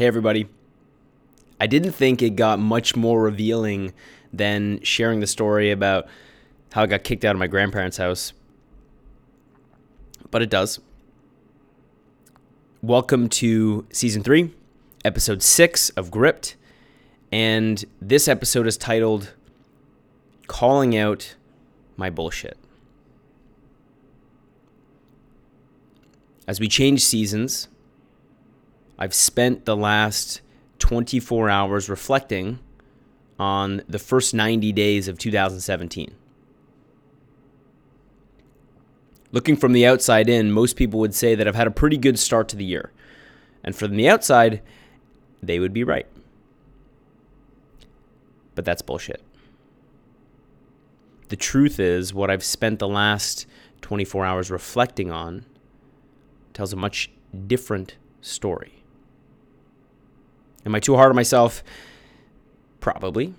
Hey, everybody. I didn't think it got much more revealing than sharing the story about how I got kicked out of my grandparents' house, but it does. Welcome to season three, episode six of Gripped. And this episode is titled Calling Out My Bullshit. As we change seasons, I've spent the last 24 hours reflecting on the first 90 days of 2017. Looking from the outside in, most people would say that I've had a pretty good start to the year. And from the outside, they would be right. But that's bullshit. The truth is, what I've spent the last 24 hours reflecting on tells a much different story. Am I too hard on myself? Probably.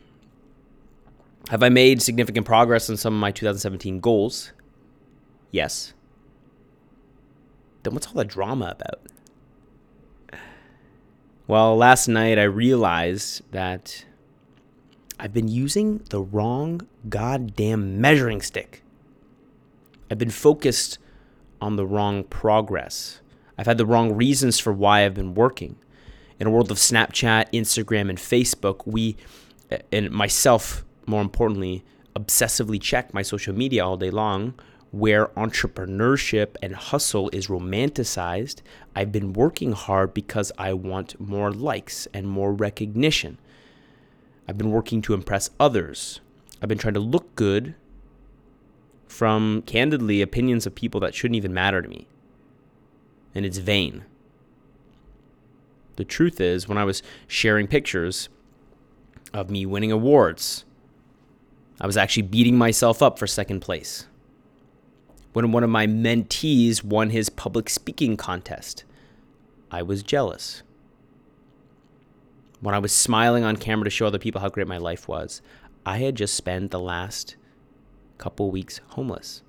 Have I made significant progress on some of my 2017 goals? Yes. Then what's all the drama about? Well, last night I realized that I've been using the wrong goddamn measuring stick. I've been focused on the wrong progress. I've had the wrong reasons for why I've been working in a world of Snapchat, Instagram, and Facebook, we, and myself more importantly, obsessively check my social media all day long where entrepreneurship and hustle is romanticized. I've been working hard because I want more likes and more recognition. I've been working to impress others. I've been trying to look good from candidly opinions of people that shouldn't even matter to me. And it's vain. The truth is, when I was sharing pictures of me winning awards, I was actually beating myself up for second place. When one of my mentees won his public speaking contest, I was jealous. When I was smiling on camera to show other people how great my life was, I had just spent the last couple weeks homeless.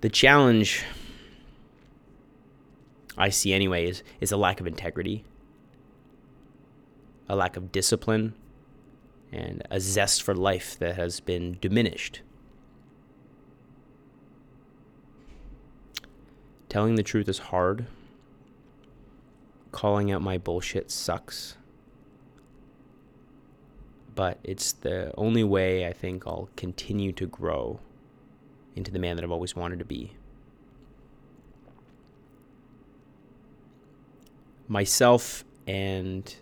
The challenge I see anyway is, is a lack of integrity, a lack of discipline, and a zest for life that has been diminished. Telling the truth is hard. Calling out my bullshit sucks. But it's the only way I think I'll continue to grow into the man that I've always wanted to be. Myself and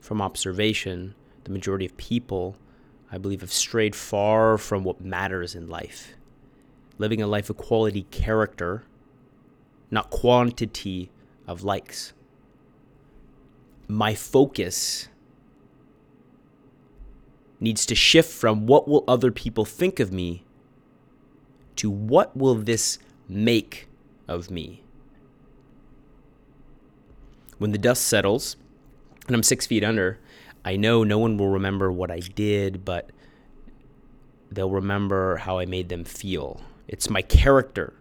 from observation, the majority of people, I believe, have strayed far from what matters in life. Living a life of quality character, not quantity of likes. My focus needs to shift from what will other people think of me to what will this make of me when the dust settles and I'm six feet under, I know no one will remember what I did, but they'll remember how I made them feel. It's my character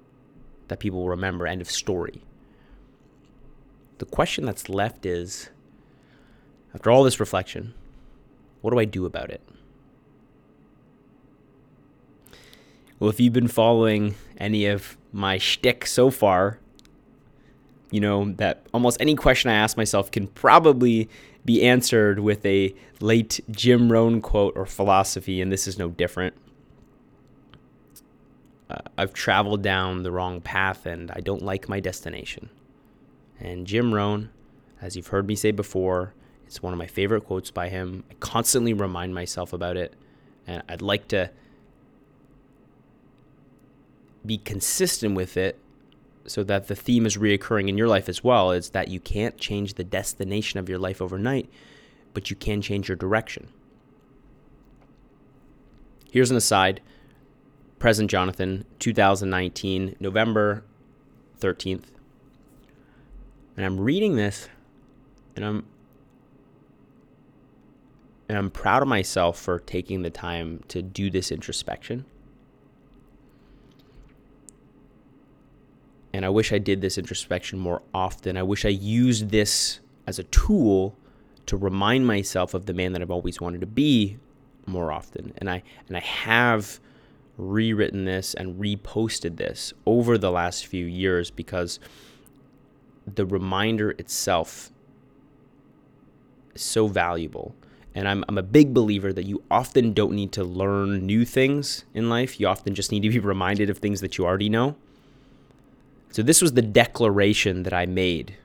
that people will remember. End of story. The question that's left is after all this reflection, what do I do about it? Well, if you've been following any of my shtick so far, you know, that almost any question I ask myself can probably be answered with a late Jim Rohn quote or philosophy, and this is no different. Uh, I've traveled down the wrong path and I don't like my destination. And Jim Rohn, as you've heard me say before, it's one of my favorite quotes by him. I constantly remind myself about it, and I'd like to be consistent with it so that the theme is reoccurring in your life as well is that you can't change the destination of your life overnight, but you can change your direction. Here's an aside Present Jonathan, 2019, November 13th. And I'm reading this and I'm and I'm proud of myself for taking the time to do this introspection And I wish I did this introspection more often. I wish I used this as a tool to remind myself of the man that I've always wanted to be more often. And I and I have rewritten this and reposted this over the last few years because the reminder itself is so valuable. And I'm, I'm a big believer that you often don't need to learn new things in life. You often just need to be reminded of things that you already know. So, this was the declaration that I made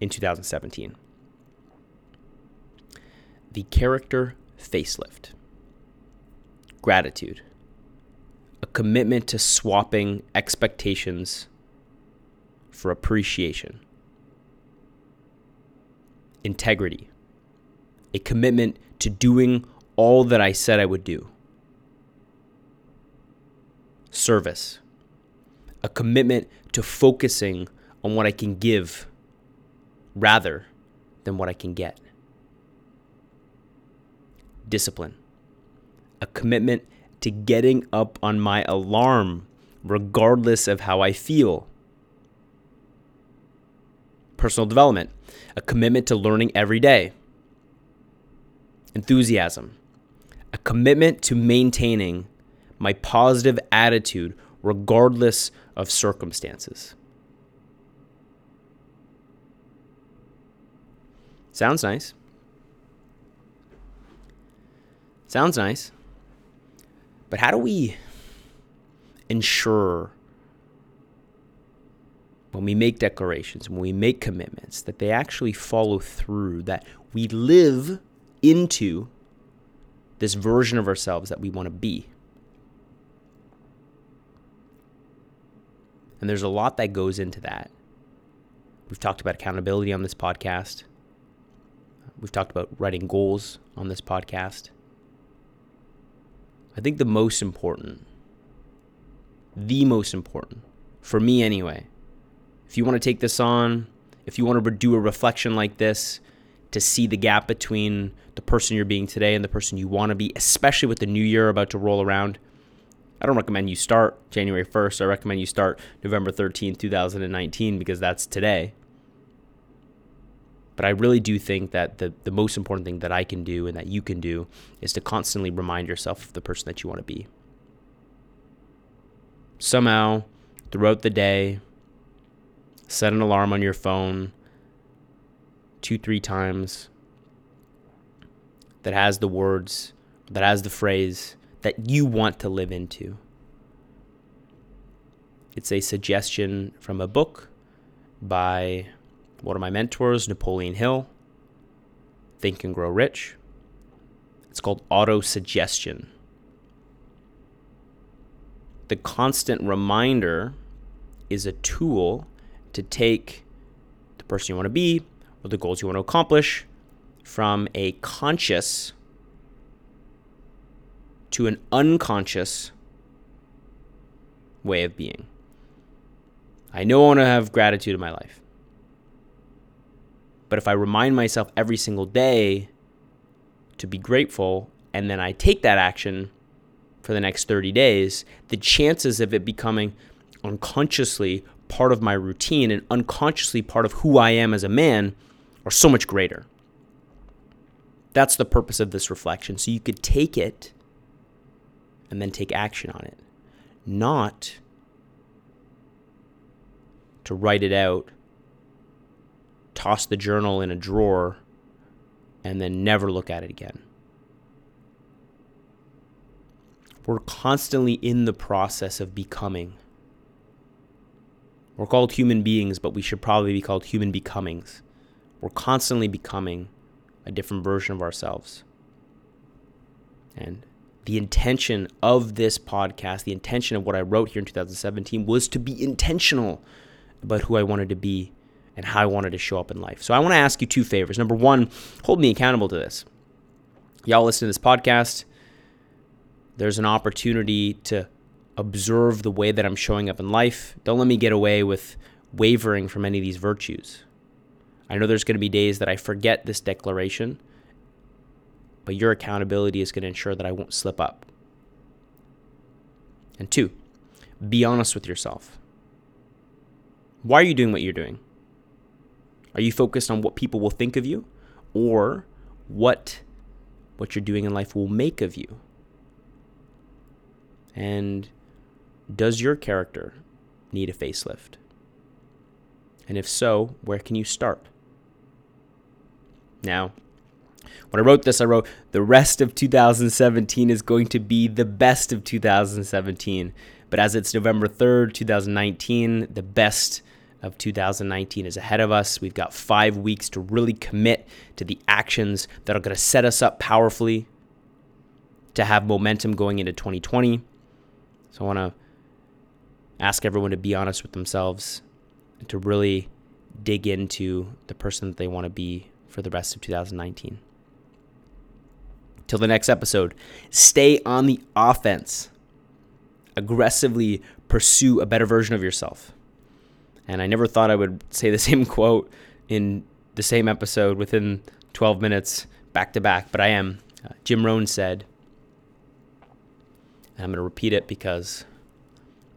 in 2017 the character facelift. Gratitude. A commitment to swapping expectations for appreciation. Integrity. A commitment to doing all that I said I would do. Service. A commitment to focusing on what I can give rather than what I can get discipline, a commitment to getting up on my alarm regardless of how I feel. Personal development, a commitment to learning every day. Enthusiasm, a commitment to maintaining my positive attitude regardless of circumstances. Sounds nice. Sounds nice. But how do we ensure when we make declarations, when we make commitments, that they actually follow through, that we live into this version of ourselves that we want to be? And there's a lot that goes into that. We've talked about accountability on this podcast. We've talked about writing goals on this podcast. I think the most important, the most important, for me anyway, if you want to take this on, if you want to do a reflection like this to see the gap between the person you're being today and the person you want to be, especially with the new year about to roll around, I don't recommend you start January 1st. I recommend you start November 13th, 2019, because that's today. But I really do think that the, the most important thing that I can do and that you can do is to constantly remind yourself of the person that you want to be. Somehow, throughout the day, set an alarm on your phone two, three times that has the words, that has the phrase that you want to live into. It's a suggestion from a book by one of my mentors, Napoleon Hill, Think and Grow Rich. It's called auto suggestion. The constant reminder is a tool to take the person you want to be or the goals you want to accomplish from a conscious to an unconscious way of being. I know I want to have gratitude in my life. But if I remind myself every single day to be grateful and then I take that action for the next 30 days, the chances of it becoming unconsciously part of my routine and unconsciously part of who I am as a man are so much greater. That's the purpose of this reflection. So you could take it and then take action on it, not to write it out toss the journal in a drawer, and then never look at it again. We're constantly in the process of becoming. We're called human beings, but we should probably be called human becomings. We're constantly becoming a different version of ourselves. And the intention of this podcast, the intention of what I wrote here in 2017 was to be intentional about who I wanted to be and how I wanted to show up in life. So I want to ask you two favors. Number one, hold me accountable to this. Y'all listen to this podcast. There's an opportunity to observe the way that I'm showing up in life. Don't let me get away with wavering from any of these virtues. I know there's going to be days that I forget this declaration, but your accountability is going to ensure that I won't slip up. And two, be honest with yourself. Why are you doing what you're doing? Are you focused on what people will think of you or what what you're doing in life will make of you? And does your character need a facelift? And if so, where can you start? Now, when I wrote this, I wrote, the rest of 2017 is going to be the best of 2017. But as it's November 3rd, 2019, the best of 2019 is ahead of us. We've got five weeks to really commit to the actions that are going to set us up powerfully to have momentum going into 2020. So I want to ask everyone to be honest with themselves and to really dig into the person that they want to be for the rest of 2019. Till the next episode, stay on the offense. Aggressively pursue a better version of yourself. And I never thought I would say the same quote in the same episode within 12 minutes back to back, but I am. Uh, Jim Rohn said, and I'm going to repeat it because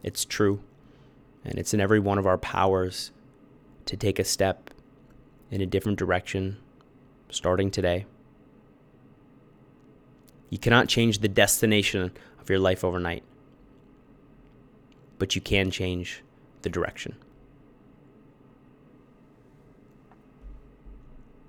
it's true. And it's in every one of our powers to take a step in a different direction starting today. You cannot change the destination of your life overnight, but you can change the direction.